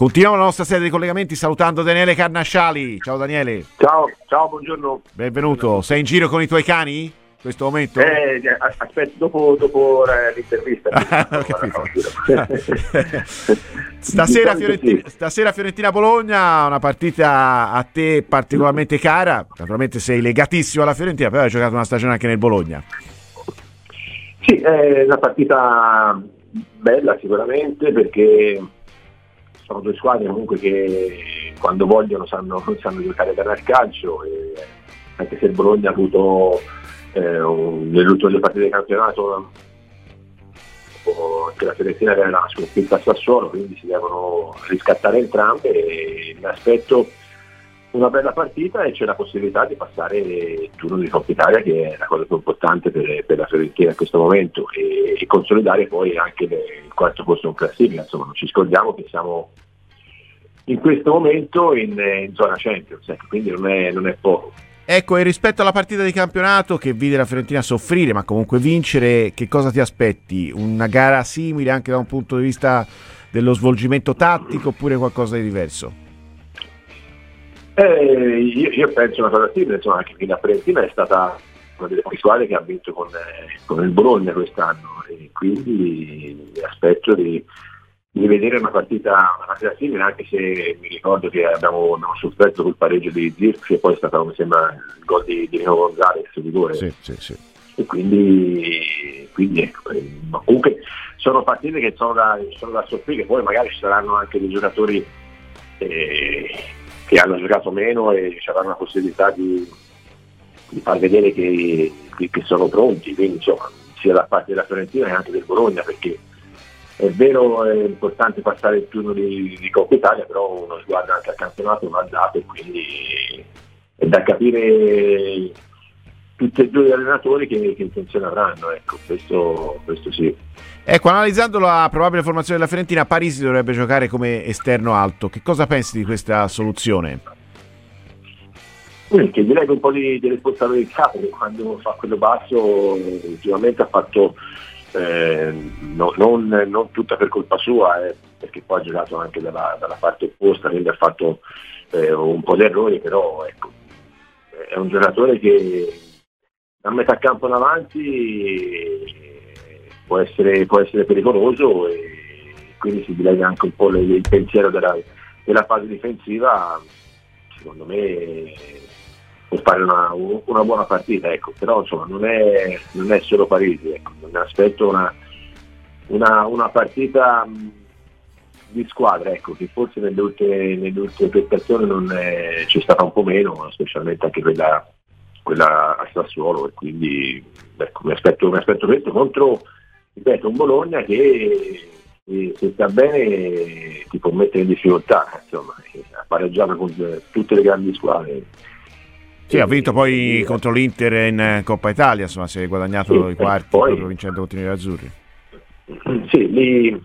Continuiamo la nostra serie di collegamenti salutando Daniele Carnasciali. Ciao Daniele. Ciao, ciao, buongiorno. Benvenuto. Sei in giro con i tuoi cani in questo momento? Eh, aspetta, dopo, dopo l'intervista. stasera, Fiorentina, stasera Fiorentina-Bologna, una partita a te particolarmente cara. Naturalmente sei legatissimo alla Fiorentina, però hai giocato una stagione anche nel Bologna. Sì, è una partita bella sicuramente perché sono due squadre comunque che quando vogliono sanno, sanno giocare bene al calcio anche se il Bologna ha avuto eh, nelle ultime partite del campionato anche la Fiorentina aveva una sconfitta a Sassuolo quindi si devono riscattare entrambe e mi aspetto una bella partita e c'è la possibilità di passare il turno di Coppa Italia che è la cosa più importante per, per la Fiorentina in questo momento e, e consolidare poi anche le, il quarto posto in classifica, insomma non ci scordiamo che siamo in questo momento in, in zona Champions, ecco, quindi non è, non è poco. Ecco, e rispetto alla partita di campionato che vide la Fiorentina soffrire, ma comunque vincere, che cosa ti aspetti? Una gara simile anche da un punto di vista dello svolgimento tattico oppure qualcosa di diverso? Eh, io, io, penso una cosa simile, insomma, anche che la Fiorentina è stata una delle poche squadre che ha vinto con, eh, con, il Bologna quest'anno e quindi aspetto di, di vedere una partita, una partita, simile, anche se mi ricordo che abbiamo, abbiamo sofferto col pareggio di Zirk e poi è stato, mi sembra, il gol di, di Nino Gonzalez rigore. Sì, sì, sì. E quindi, quindi ecco, eh, comunque sono partite che sono da, sono da soffrire, poi magari ci saranno anche dei giocatori eh, che hanno giocato meno e ci avranno la possibilità di, di far vedere che, che, che, sono pronti, quindi insomma, sia da parte della Fiorentina che anche del Bologna, perché è vero è importante passare il turno di, di Coppa Italia, però uno sguardo anche al campionato ha dato e quindi è da capire tutti e due gli allenatori che, che intenzione avranno, ecco, questo, questo sì. Ecco, analizzando la probabile formazione della Fiorentina, Parisi dovrebbe giocare come esterno alto. Che cosa pensi di questa soluzione? Che direi che un po' di, di responsabilità perché quando fa quello basso ultimamente ha fatto eh, no, non, non, tutta per colpa sua, eh, perché poi ha giocato anche dalla, dalla parte opposta, quindi ha fatto eh, un po' di errori, però ecco, è un giocatore che a metà campo in avanti può essere, può essere pericoloso e quindi si dilega anche un po' il pensiero della, della fase difensiva, secondo me può fare una, una buona partita, ecco. però insomma, non, è, non è solo Parisi, ecco. mi aspetto una, una, una partita di squadra, ecco, che forse nelle ultime, nelle ultime prestazioni non è, c'è stata un po' meno, specialmente anche quella, quella a Sassuolo e quindi ecco, mi, aspetto, mi aspetto questo contro ripeto, un Bologna che se sta bene ti può mettere in difficoltà, insomma, ha pareggiato con tutte le grandi squadre. Sì, ha vinto poi contro l'Inter in Coppa Italia, insomma, si è guadagnato sì, i quarti poi, vincendo contro i azzurri. Sì, lì,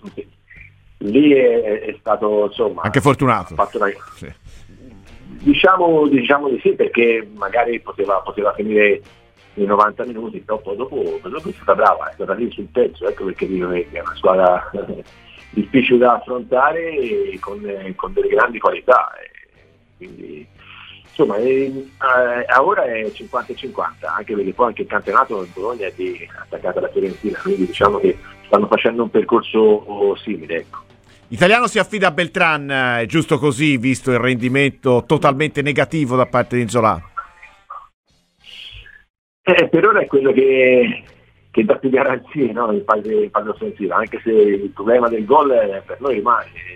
lì è, è, stato insomma anche fortunato. Una... Sì. Diciamo, diciamo, di sì, perché magari poteva, poteva finire i 90 minuti, poi dopo, dopo è stata brava, è stata lì sul pezzo, ecco perché dico che è una squadra difficile da affrontare con, con delle grandi qualità. Quindi insomma eh, ora è 50-50, anche perché poi anche il campionato in Bologna è di, attaccato alla Fiorentina, quindi diciamo che stanno facendo un percorso simile. Ecco. Italiano si affida a Beltran, è giusto così, visto il rendimento totalmente negativo da parte di Inzola? Eh, per ora è quello che, che dà più garanzie no, in, fase, in fase offensiva, anche se il problema del gol per noi rimane.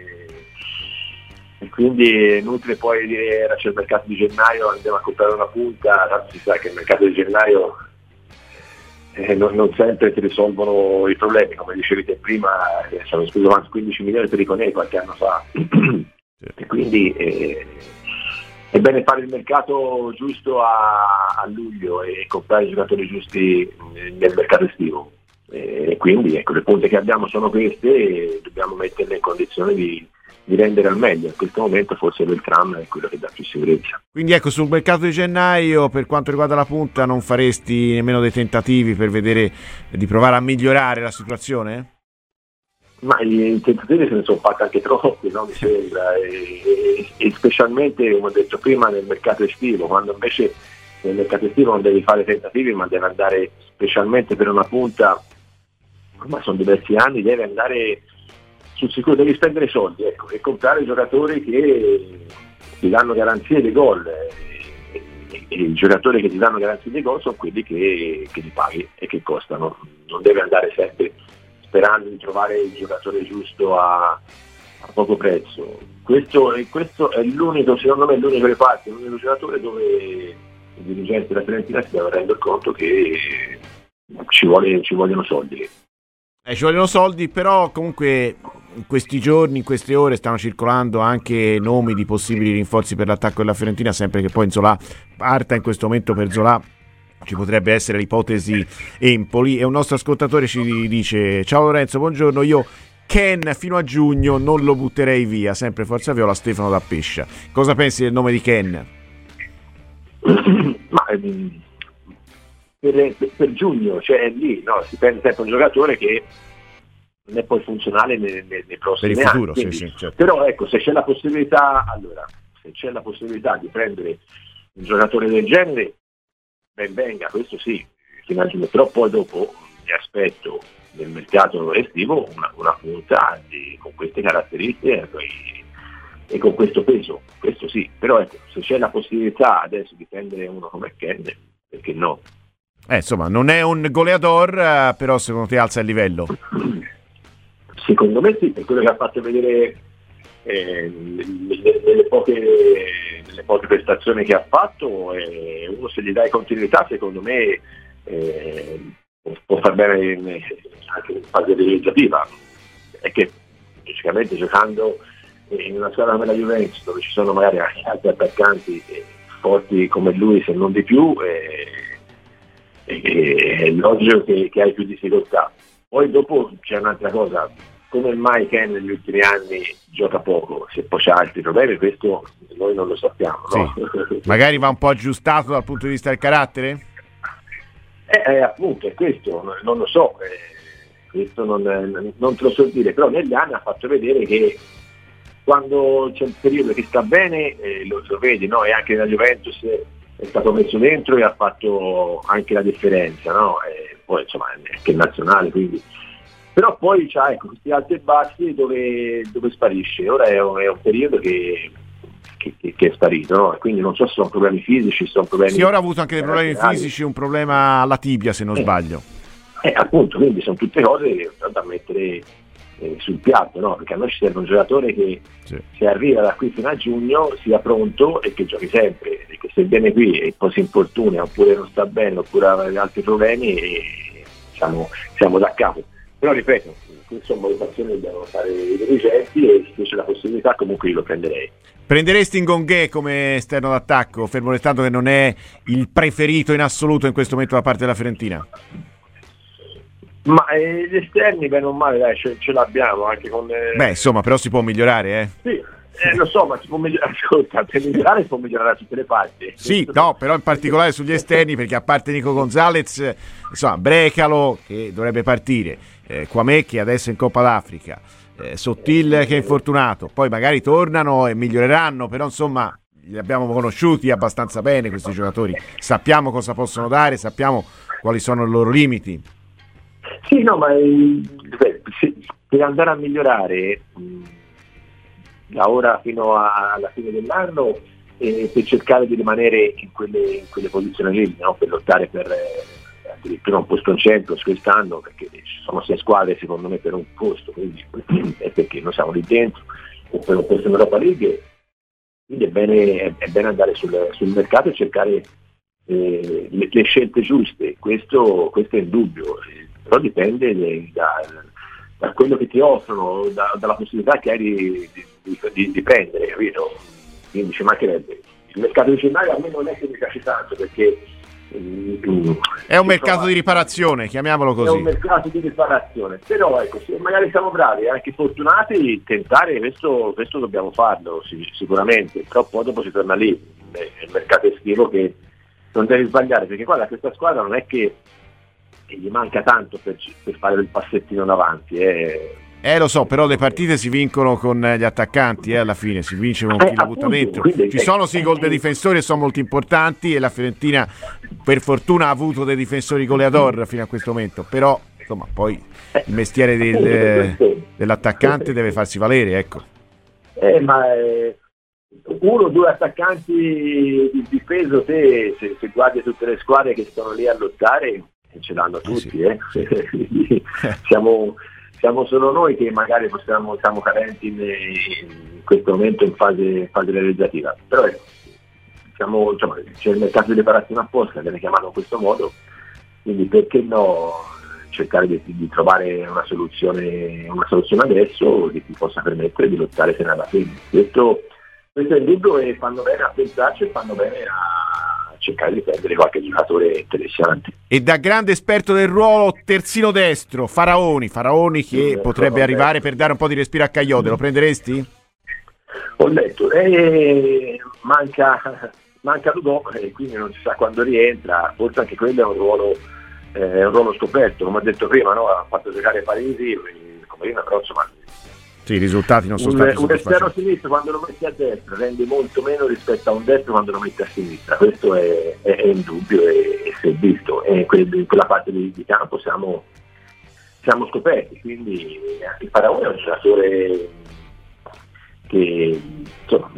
E quindi è inutile poi dire era c'è il mercato di gennaio, andiamo a comprare una punta, tanto si sa che il mercato di gennaio eh, non, non, sempre ti risolvono i problemi, come dicevi te prima, eh, ci hanno speso 15 milioni per i Conei qualche anno fa. e quindi eh, è bene fare il mercato giusto a, a luglio e comprare i giocatori giusti nel mercato estivo. E quindi ecco, le punte che abbiamo sono queste e dobbiamo metterle in condizione di, di rendere al meglio. In questo momento forse Beltram è quello che dà più sicurezza. Quindi ecco, sul mercato di gennaio, per quanto riguarda la punta, non faresti nemmeno dei tentativi per vedere di provare a migliorare la situazione? Ma i tentativi se ne sono fatti anche troppi, no? mi sembra, e, e, e, specialmente, come ho detto prima, nel mercato estivo, quando invece nel mercato estivo non devi fare tentativi, ma deve andare specialmente per una punta, ormai sono diversi anni, deve andare sul sicuro, devi spendere soldi ecco, e comprare giocatori che ti danno garanzie di gol. E, e, i giocatori che ti danno garanzie di gol sono quelli che, che li paghi e che costano, non deve andare sempre sperando di trovare il giocatore giusto a, a poco prezzo. Questo, questo, è l'unico, secondo me, l'unico reparto, l'unico giocatore dove i dirigenti della Fiorentina si devono rendere conto che ci, vuole, ci vogliono soldi. Eh, ci vogliono soldi, però comunque in questi giorni, in queste ore stanno circolando anche nomi di possibili rinforzi per l'attacco della Fiorentina, sempre che poi Zola parta in questo momento per Zola ci potrebbe essere l'ipotesi Empoli. E un nostro ascoltatore ci dice ciao Lorenzo buongiorno. Io Ken fino a giugno non lo butterei via. Sempre Forza Viola Stefano da Pescia. Cosa pensi del nome di Ken? Ma, ehm, per, per, giugno cioè lì no, si prende sempre un giocatore che non è poi funzionale nei, nei, nei prossimi per il futuro, anni sì, sì, certo. però ecco se c'è la possibilità allora se c'è la possibilità di prendere un giocatore del genere ben venga, questo sì, però poi dopo mi aspetto nel mercato estivo una, una punta di, con queste caratteristiche e, e, con questo peso, questo sì, però ecco, se c'è la possibilità adesso di prendere uno come Ken, perché no? Eh, insomma, non è un goleador, eh, però secondo te alza il livello? Secondo me sì, per quello che ha fatto vedere eh, nelle, poche, nelle, poche, prestazioni che ha fatto eh, uno se gli dai continuità secondo me eh, può far bene in, anche in fase realizzativa è che logicamente giocando in una squadra come la Juventus dove ci sono magari altri attaccanti forti come lui se non di più è logico che, che hai più difficoltà poi dopo c'è un'altra cosa come mai Ken negli ultimi anni gioca poco, se poi c'ha altri problemi, questo noi non lo sappiamo. No? Sì. Magari va un po' aggiustato dal punto di vista del carattere? Eh, eh, appunto, è questo, non, lo so, eh, questo non, non, te lo so dire, però negli anni ha fatto vedere che quando c'è un periodo che sta bene, eh, lo, lo, vedi, no? e anche nella Juventus è stato messo dentro e ha fatto anche la differenza, no? poi insomma è anche nazionale, quindi però poi c'ha ecco, questi alti e bassi dove, dove sparisce, ora è un, è un periodo che, che, che, è sparito, no? quindi non so se sono problemi fisici, sono problemi... Sì, ora ha avuto anche dei problemi fisici, un problema alla tibia se non eh, sbaglio. Eh, appunto, quindi sono tutte cose da mettere eh, sul piatto, no? perché a noi ci serve un giocatore che sì. se arriva da qui fino a giugno sia pronto e che giochi sempre, se viene qui e poi si infortuna oppure non sta bene oppure ha altri problemi siamo, siamo da capo. Però ripeto, sono valutazioni che devono fare i dirigenti e se c'è la possibilità comunque io lo prenderei. Prenderesti Ngonghè come esterno d'attacco, fermo restando che non è il preferito in assoluto in questo momento da parte della Fiorentina? Ma eh, gli esterni, bene o male, dai, ce, ce l'abbiamo anche con... Eh... Beh, insomma, però si può migliorare, eh? Sì, eh, lo so, ma si può migliorare, ascolta, per migliorare si può migliorare da tutte le parti. Sì, no, però in particolare sugli esterni, perché a parte Nico Gonzalez, insomma, Brecalo che dovrebbe partire, eh, Quame che adesso è in Coppa d'Africa, eh, Sottil che è infortunato, poi magari tornano e miglioreranno, però insomma li abbiamo conosciuti abbastanza bene questi giocatori, sappiamo cosa possono dare, sappiamo quali sono i loro limiti. Sì, no, ma eh, per andare a migliorare da ora fino a, alla fine dell'anno eh, per cercare di rimanere in quelle, in quelle posizioni lì, no? per lottare per eh, addirittura un posto in centro quest'anno, perché ci sono sei squadre secondo me per un posto, quindi è perché noi siamo lì dentro, o per un posto in Europa League, quindi è bene, è bene andare sul, sul, mercato e cercare eh, le, le, scelte giuste, questo, questo è il dubbio, però dipende da, da quello che ti offrono, da, dalla possibilità che hai di, di, di, di prendere, capito? Quindi ci mancherebbe. Il mercato di gennaio a me non è che mi piace tanto perché mm, è un mercato di riparazione, chiamiamolo così. È un mercato di riparazione, però ecco, se magari siamo bravi e anche fortunati, tentare questo, questo dobbiamo farlo sicuramente, però poi dopo si torna lì, è il mercato estivo che non devi sbagliare, perché guarda questa squadra non è che, che gli manca tanto per, per, fare il passettino davanti, eh Eh lo so, però le partite si vincono con gli attaccanti, eh, alla fine si vince con chi Eh, la butta dentro. Ci sono sì gol dei difensori e sono molto importanti e la Fiorentina per fortuna ha avuto dei difensori goleador fino a questo momento, però insomma poi il mestiere del- eh, dell'attaccante deve farsi valere, ecco. Eh, ma eh, uno o due attaccanti di, di peso, te, se, se guardi tutte le squadre che stanno lì a lottare, eh, ce l'hanno tutti. sì, eh. Quindi siamo, siamo solo noi che magari possiamo, siamo carenti in, in questo momento in fase, fase realizzativa. Però ecco, siamo, insomma, c'è il mercato di preparazione apposta, viene chiamato in questo modo, quindi perché no cercare di, di trovare una soluzione, una soluzione adesso che ti possa permettere di lottare fino alla fine. Questo, questo è il dubbio e fanno bene a pensarci e fanno bene a cercare di prendere qualche giocatore interessante. E da grande esperto del ruolo terzino destro, Faraoni, Faraoni che Sì, potrebbe arrivare per dare un po' di respiro a Caiote, lo prenderesti? Ho letto, eh, manca, manca Ludò e quindi non si sa quando rientra, forse anche quello è un ruolo, eh, è un ruolo scoperto, come ho detto prima, no? ha fatto giocare Parisi, come prima, però insomma Sì, i risultati non sono un, stati un esterno soddisfacenti. sinistro quando lo metti a destra rende molto meno rispetto a un destro quando lo metti a sinistra, questo è, è, è indubbio e, e si è visto. E in, quel- in quella parte di, di campo siamo, siamo scoperti, quindi anche il Faraone è un giocatore che insomma,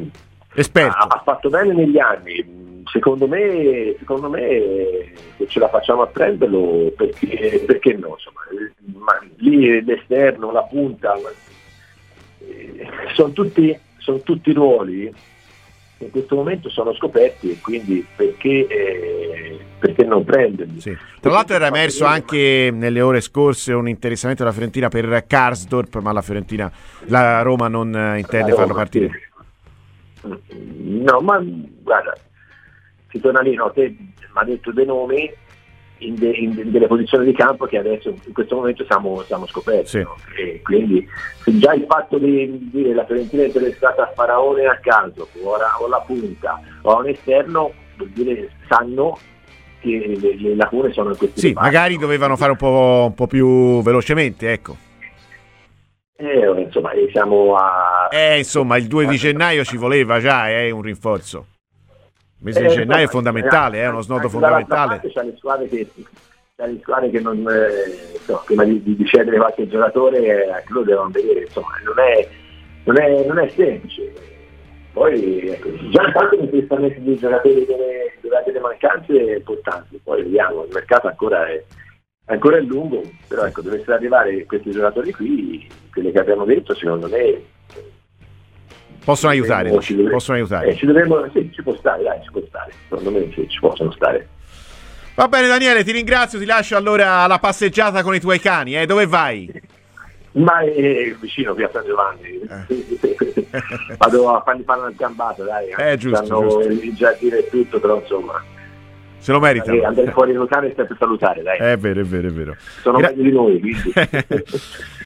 ha, ha fatto bene negli anni, secondo me, secondo me se ce la facciamo a prenderlo perché, perché no, insomma, ma lì l'esterno, la punta, eh, sono tutti, sono tutti ruoli che in questo momento sono scoperti e quindi perché, eh, perché non prenderli? Sì. Tra l'altro era emerso anche nelle ore scorse un interessamento della Fiorentina per Karsdorp, ma la Fiorentina, la Roma non eh, intende farlo partire. No, ma guarda, si torna lì, no, te mi ha detto dei nomi in, de- in de- delle posizioni di campo che adesso in questo momento siamo, siamo scoperti. Sì. no? E quindi già il fatto di dire la Fiorentina è interessata a Faraone a caso o, a- o alla punta o a un esterno, vuol dire sanno che le, le lacune sono in questi Sì, reparti. magari dovevano fare un po', un po' più velocemente, ecco. Eh, insomma, siamo a... Eh, insomma, il 2 di gennaio ci voleva già, è un rinforzo. Il mese di Eh, gennaio è fondamentale, eh, è uno snodo fondamentale. C'è le squadre che, c'è le squadre che non, eh, insomma, prima di, di cedere qualche giocatore, eh, anche loro devono vedere, insomma, non è, non è, non è semplice. Poi ecco, già questa messa di giocatori ha delle mancanze importanti, poi vediamo, il mercato ancora è, ancora è lungo, però ecco, dovessero arrivare questi giocatori qui, quelli che abbiamo detto, secondo me Possono aiutare, ci dovremmo- possono aiutare. eh, ci dovremmo, sì, ci può stare, dai, ci può stare. Secondo me sì, ci possono stare. Va bene Daniele, ti ringrazio, ti lascio allora alla passeggiata con i tuoi cani, eh? Dove vai? Ma è vicino qui a San Giovanni. Vado a fargli fare una gambata, dai. Eh, giusto, Stanno giusto. il giardino e tutto, però insomma. Se lo meritano. eh, Andare fuori in locale è sempre salutare, dai. È vero, è vero, è vero. Sono Gra- meglio di noi, quindi.